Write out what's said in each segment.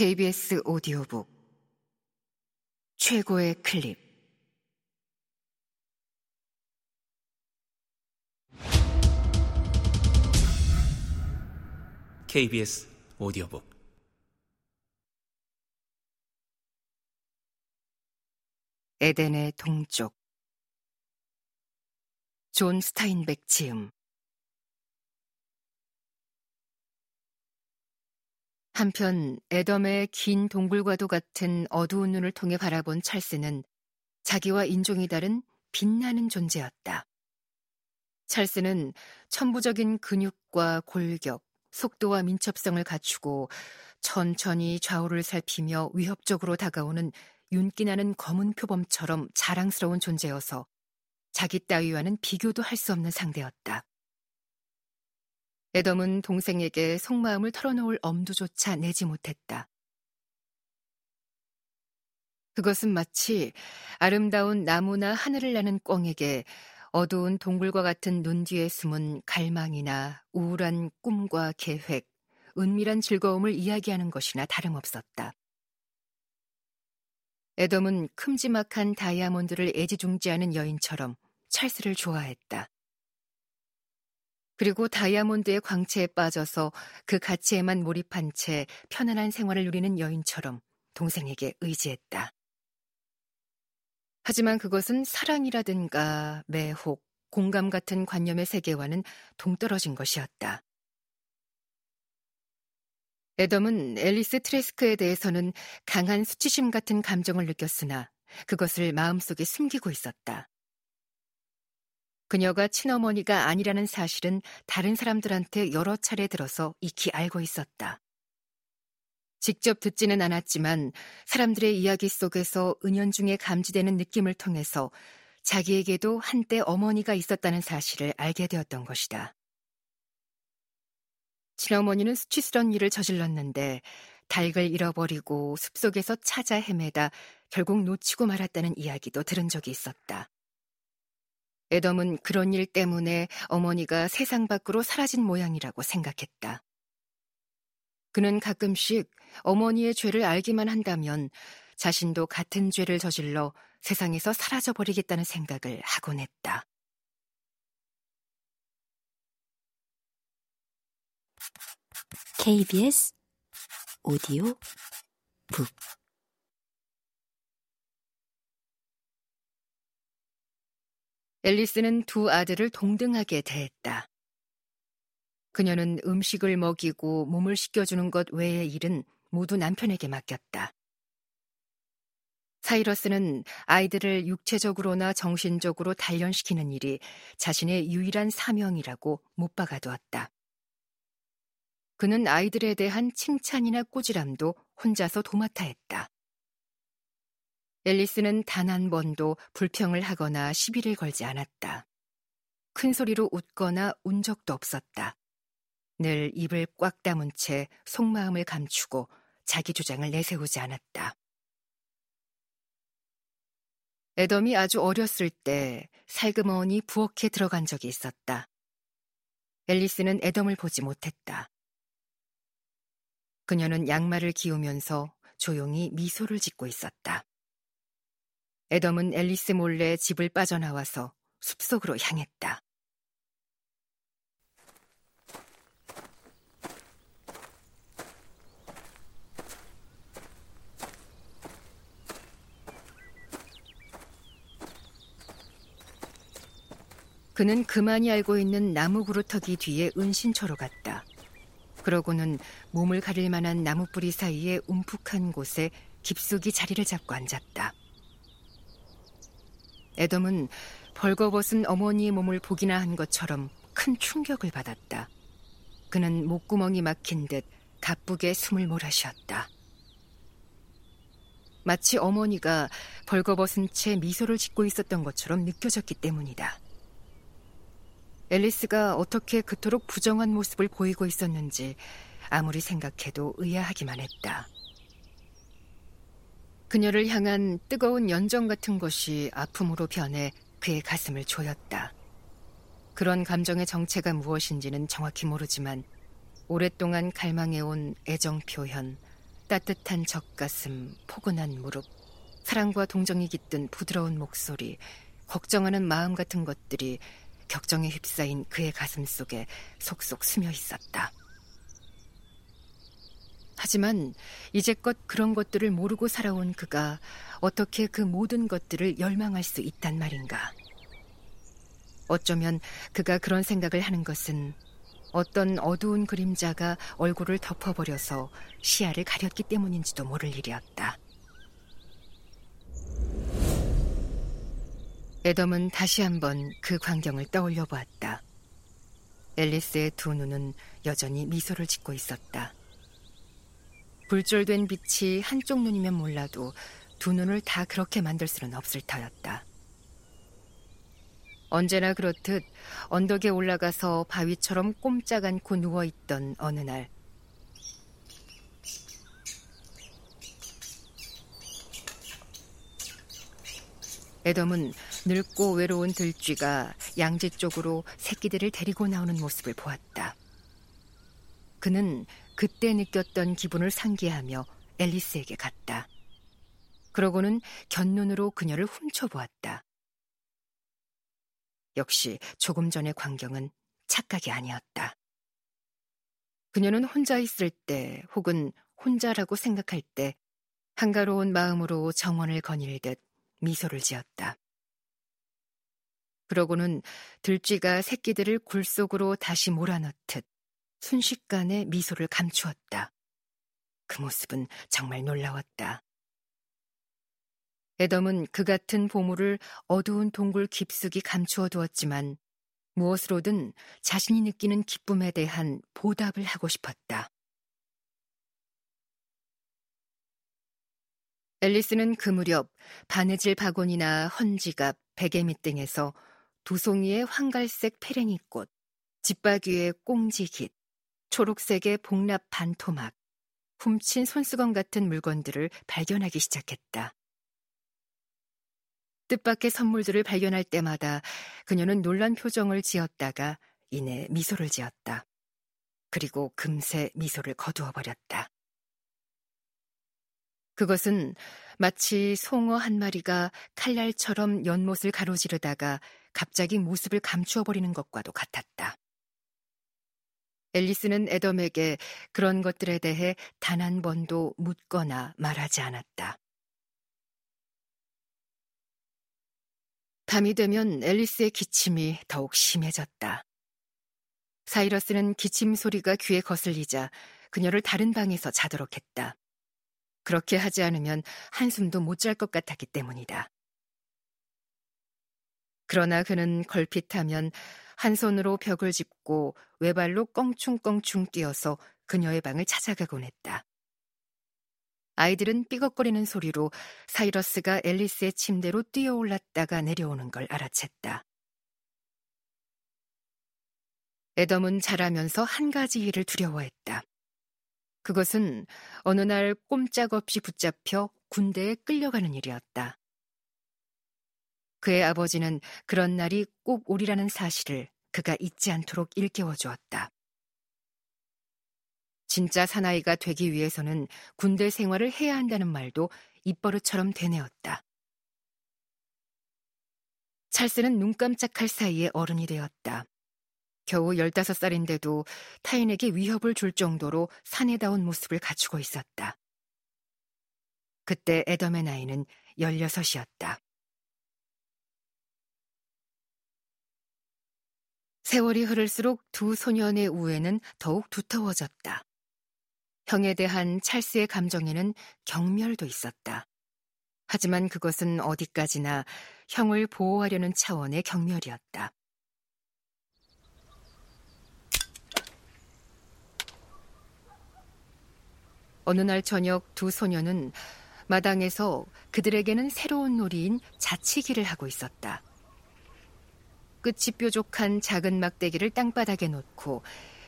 KBS 오디오북. 최고의 클립. KBS 오디오북. 에덴의 동쪽. 존 스타인백 지음 한편 에덤의 긴 동굴과도 같은 어두운 눈을 통해 바라본 찰스는 자기와 인종이 다른 빛나는 존재였다. 찰스는 천부적인 근육과 골격, 속도와 민첩성을 갖추고 천천히 좌우를 살피며 위협적으로 다가오는 윤기나는 검은 표범처럼 자랑스러운 존재여서 자기 따위와는 비교도 할 수 없는 상대였다. 에덤은 동생에게 속마음을 털어놓을 엄두조차 내지 못했다. 그것은 마치 아름다운 나무나 하늘을 나는 꿩에게 어두운 동굴과 같은 눈 뒤에 숨은 갈망이나 우울한 꿈과 계획, 은밀한 즐거움을 이야기하는 것이나 다름없었다. 에덤은 큼지막한 다이아몬드를 애지중지하는 여인처럼 찰스를 좋아했다. 그리고 다이아몬드의 광채에 빠져서 그 가치에만 몰입한 채 편안한 생활을 누리는 여인처럼 동생에게 의지했다. 하지만 그것은 사랑이라든가 매혹, 공감 같은 관념의 세계와는 동떨어진 것이었다. 에덤은 앨리스 트레스크에 대해서는 강한 수치심 같은 감정을 느꼈으나 그것을 마음속에 숨기고 있었다. 그녀가 친어머니가 아니라는 사실은 다른 사람들한테 여러 차례 들어서 익히 알고 있었다. 직접 듣지는 않았지만 사람들의 이야기 속에서 은연중에 감지되는 느낌을 통해서 자기에게도 한때 어머니가 있었다는 사실을 알게 되었던 것이다. 친어머니는 수치스런 일을 저질렀는데 닭을 잃어버리고 숲속에서 찾아 헤매다 결국 놓치고 말았다는 이야기도 들은 적이 있었다. 에덤은 그런 일 때문에 어머니가 세상 밖으로 사라진 모양이라고 생각했다. 그는 가끔씩 어머니의 죄를 알기만 한다면 자신도 같은 죄를 저질러 세상에서 사라져버리겠다는 생각을 하곤 했다. KBS 오디오 북 앨리스는 두 아들을 동등하게 대했다. 그녀는 음식을 먹이고 몸을 씻겨주는 것 외의 일은 모두 남편에게 맡겼다. 사이러스는 아이들을 육체적으로나 정신적으로 단련시키는 일이 자신의 유일한 사명이라고 못 박아두었다. 그는 아이들에 대한 칭찬이나 꾸지람도 혼자서 도맡아 했다. 앨리스는 단 한 번도 불평을 하거나 시비를 걸지 않았다. 큰 소리로 웃거나 운 적도 없었다. 늘 입을 꽉 다문 채 속마음을 감추고 자기 주장을 내세우지 않았다. 애덤이 아주 어렸을 때 살그머니 부엌에 들어간 적이 있었다. 앨리스는 애덤을 보지 못했다. 그녀는 양말을 기우면서 조용히 미소를 짓고 있었다. 애덤은 앨리스 몰래 집을 빠져나와서 숲속으로 향했다. 그는 그만이 알고 있는 나무 그루터기 뒤에 은신처로 갔다. 그러고는 몸을 가릴 만한 나무 뿌리 사이에 움푹한 곳에 깊숙이 자리를 잡고 앉았다. 애덤은 벌거벗은 어머니의 몸을 보기나 한 것처럼 큰 충격을 받았다. 그는 목구멍이 막힌 듯 가쁘게 숨을 몰아쉬었다. 마치 어머니가 벌거벗은 채 미소를 짓고 있었던 것처럼 느껴졌기 때문이다. 앨리스가 어떻게 그토록 부정한 모습을 보이고 있었는지 아무리 생각해도 의아하기만 했다. 그녀를 향한 뜨거운 연정 같은 것이 아픔으로 변해 그의 가슴을 조였다. 그런 감정의 정체가 무엇인지는 정확히 모르지만 오랫동안 갈망해온 애정 표현, 따뜻한 젖가슴, 포근한 무릎, 사랑과 동정이 깃든 부드러운 목소리, 걱정하는 마음 같은 것들이 격정에 휩싸인 그의 가슴 속에 속속 스며 있었다. 하지만 이제껏 그런 것들을 모르고 살아온 그가 어떻게 그 모든 것들을 열망할 수 있단 말인가. 어쩌면 그가 그런 생각을 하는 것은 어떤 어두운 그림자가 얼굴을 덮어버려서 시야를 가렸기 때문인지도 모를 일이었다. 에덤은 다시 한번 그 광경을 떠올려 보았다. 앨리스의 두 눈은 여전히 미소를 짓고 있었다. 불졸된 빛이 한쪽 눈이면 몰라도 두 눈을 다 그렇게 만들 수는 없을 터였다. 언제나 그렇듯 언덕에 올라가서 바위처럼 꼼짝 않고 누워있던 어느 날 에덤은 늙고 외로운 들쥐가 양지 쪽으로 새끼들을 데리고 나오는 모습을 보았다. 그는 그때 느꼈던 기분을 상기하며 앨리스에게 갔다. 그러고는 곁눈으로 그녀를 훔쳐보았다. 역시 조금 전의 광경은 착각이 아니었다. 그녀는 혼자 있을 때 혹은 혼자라고 생각할 때 한가로운 마음으로 정원을 거닐듯 미소를 지었다. 그러고는 들쥐가 새끼들을 굴 속으로 다시 몰아넣듯 순식간에 미소를 감추었다. 그 모습은 정말 놀라웠다. 에덤은 그 같은 보물을 어두운 동굴 깊숙이 감추어 두었지만 무엇으로든 자신이 느끼는 기쁨에 대한 보답을 하고 싶었다. 앨리스는 그 무렵 바느질 바곤이나 헌지갑, 베개 밑 등에서 두 송이의 황갈색 페랭이꽃, 집바귀의 꽁지깃, 초록색의 복납 반토막, 훔친 손수건 같은 물건들을 발견하기 시작했다. 뜻밖의 선물들을 발견할 때마다 그녀는 놀란 표정을 지었다가 이내 미소를 지었다. 그리고 금세 미소를 거두어 버렸다. 그것은 마치 송어 한 마리가 칼날처럼 연못을 가로지르다가 갑자기 모습을 감추어 버리는 것과도 같았다. 앨리스는 에덤에게 그런 것들에 대해 단 한 번도 묻거나 말하지 않았다. 밤이 되면 앨리스의 기침이 더욱 심해졌다. 사이러스는 기침 소리가 귀에 거슬리자 그녀를 다른 방에서 자도록 했다. 그렇게 하지 않으면 한숨도 못 잘 것 같았기 때문이다. 그러나 그는 걸핏하면 한 손으로 벽을 짚고 외발로 껑충껑충 뛰어서 그녀의 방을 찾아가곤 했다. 아이들은 삐걱거리는 소리로 사이러스가 앨리스의 침대로 뛰어 올랐다가 내려오는 걸 알아챘다. 에덤은 자라면서 한 가지 일을 두려워했다. 그것은 어느 날 꼼짝없이 붙잡혀 군대에 끌려가는 일이었다. 그의 아버지는 그런 날이 꼭 오리라는 사실을 그가 잊지 않도록 일깨워 주었다. 진짜 사나이가 되기 위해서는 군대 생활을 해야 한다는 말도 입버릇처럼 되뇌었다. 찰스는 눈 깜짝할 사이에 어른이 되었다. 겨우 15살인데도 타인에게 위협을 줄 정도로 사내다운 모습을 갖추고 있었다. 그때 에덤의 나이는 16이었다. 세월이 흐를수록 두 소년의 우애는 더욱 두터워졌다. 형에 대한 찰스의 감정에는 경멸도 있었다. 하지만 그것은 어디까지나 형을 보호하려는 차원의 경멸이었다. 어느 날 저녁 두 소녀는 마당에서 그들에게는 새로운 놀이인 자치기를 하고 있었다. 끝이 뾰족한 작은 막대기를 땅바닥에 놓고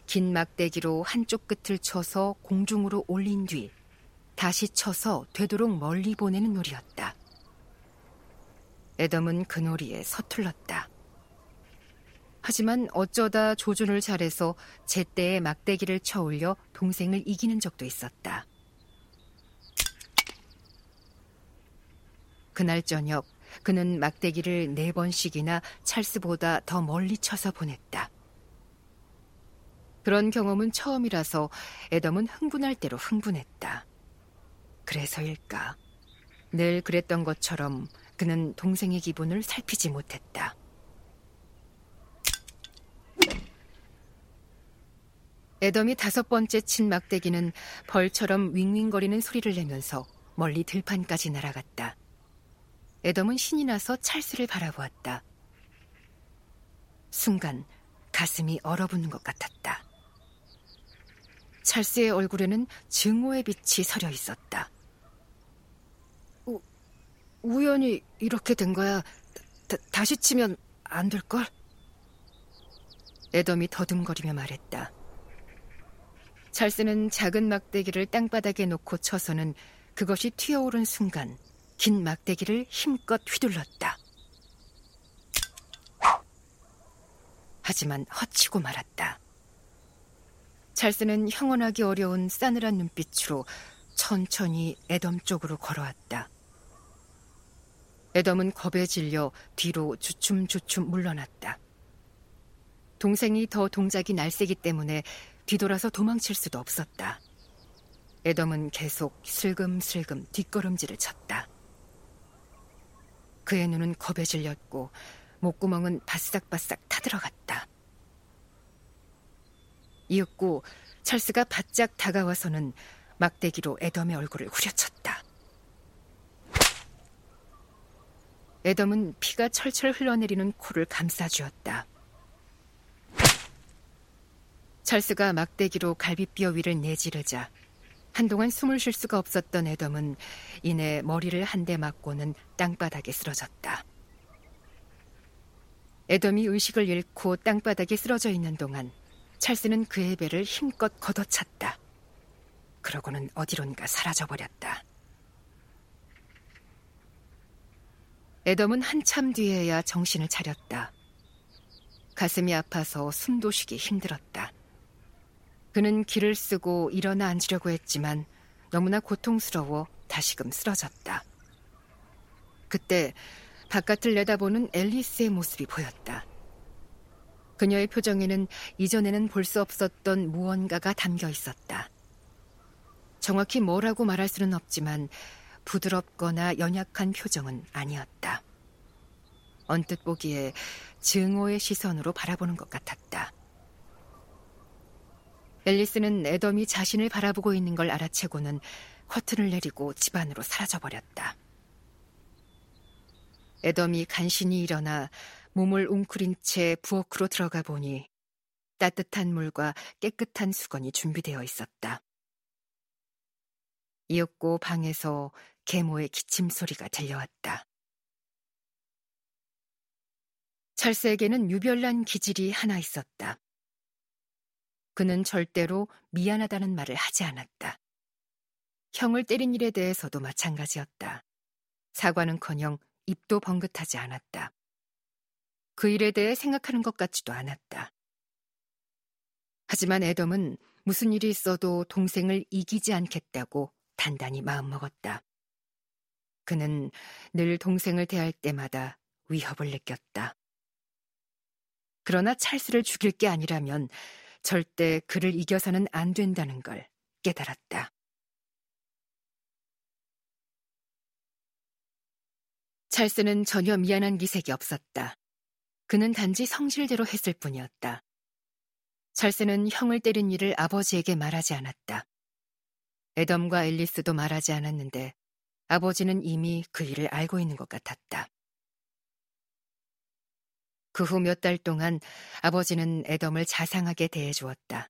긴 막대기로 한쪽 끝을 쳐서 공중으로 올린 뒤 다시 쳐서 되도록 멀리 보내는 놀이였다. 에덤은 그 놀이에 서툴렀다. 하지만 어쩌다 조준을 잘해서 제때에 막대기를 쳐올려 동생을 이기는 적도 있었다. 그날 저녁 그는 막대기를 네 번씩이나 찰스보다 더 멀리 쳐서 보냈다. 그런 경험은 처음이라서 애덤은 흥분할 대로 흥분했다. 그래서일까? 늘 그랬던 것처럼 그는 동생의 기분을 살피지 못했다. 애덤이 다섯 번째 친 막대기는 벌처럼 윙윙거리는 소리를 내면서 멀리 들판까지 날아갔다. 애덤은 신이 나서 찰스를 바라보았다. 순간 가슴이 얼어붙는 것 같았다. 찰스의 얼굴에는 증오의 빛이 서려 있었다. 우, 우연히 이렇게 된 거야. 다, 다시 치면 안 될걸? 애덤이 더듬거리며 말했다. 찰스는 작은 막대기를 땅바닥에 놓고 쳐서는 그것이 튀어오른 순간 긴 막대기를 힘껏 휘둘렀다. 하지만 허치고 말았다. 찰스는 형언하기 어려운 싸늘한 눈빛으로 천천히 애덤 쪽으로 걸어왔다. 애덤은 겁에 질려 뒤로 주춤주춤 물러났다. 동생이 더 동작이 날쌔기 때문에 뒤돌아서 도망칠 수도 없었다. 애덤은 계속 슬금슬금 뒷걸음질을 쳤다. 그의 눈은 겁에 질렸고 목구멍은 바싹바싹 타들어갔다. 이윽고 찰스가 바짝 다가와서는 막대기로 애덤의 얼굴을 후려쳤다. 애덤은 피가 철철 흘러내리는 코를 감싸주었다. 찰스가 막대기로 갈비뼈 위를 내지르자 한동안 숨을 쉴 수가 없었던 애덤은 이내 머리를 한 대 맞고는 땅바닥에 쓰러졌다. 애덤이 의식을 잃고 땅바닥에 쓰러져 있는 동안 찰스는 그의 배를 힘껏 걷어찼다. 그러고는 어디론가 사라져버렸다. 애덤은 한참 뒤에야 정신을 차렸다. 가슴이 아파서 숨도 쉬기 힘들었다. 그는 길을 쓰고 일어나 앉으려고 했지만 너무나 고통스러워 다시금 쓰러졌다. 그때 바깥을 내다보는 앨리스의 모습이 보였다. 그녀의 표정에는 이전에는 볼 수 없었던 무언가가 담겨 있었다. 정확히 뭐라고 말할 수는 없지만 부드럽거나 연약한 표정은 아니었다. 언뜻 보기에 증오의 시선으로 바라보는 것 같았다. 앨리스는 애덤이 자신을 바라보고 있는 걸 알아채고는 커튼을 내리고 집 안으로 사라져버렸다. 애덤이 간신히 일어나 몸을 웅크린 채 부엌으로 들어가 보니 따뜻한 물과 깨끗한 수건이 준비되어 있었다. 이윽고 방에서 계모의 기침 소리가 들려왔다. 찰스에게는 유별난 기질이 하나 있었다. 그는 절대로 미안하다는 말을 하지 않았다. 형을 때린 일에 대해서도 마찬가지였다. 사과는커녕 입도 번긋하지 않았다. 그 일에 대해 생각하는 것 같지도 않았다. 하지만 애덤은 무슨 일이 있어도 동생을 이기지 않겠다고 단단히 마음먹었다. 그는 늘 동생을 대할 때마다 위협을 느꼈다. 그러나 찰스를 죽일 게 아니라면 절대 그를 이겨서는 안 된다는 걸 깨달았다. 찰스는 전혀 미안한 기색이 없었다. 그는 단지 성질대로 했을 뿐이었다. 찰스는 형을 때린 일을 아버지에게 말하지 않았다. 애덤과 앨리스도 말하지 않았는데 아버지는 이미 그 일을 알고 있는 것 같았다. 그 후 몇 달 동안 아버지는 애덤을 자상하게 대해주었다.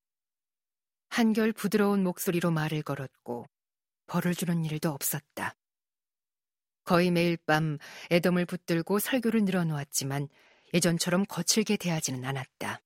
한결 부드러운 목소리로 말을 걸었고 벌을 주는 일도 없었다. 거의 매일 밤 애덤을 붙들고 설교를 늘어놓았지만 예전처럼 거칠게 대하지는 않았다.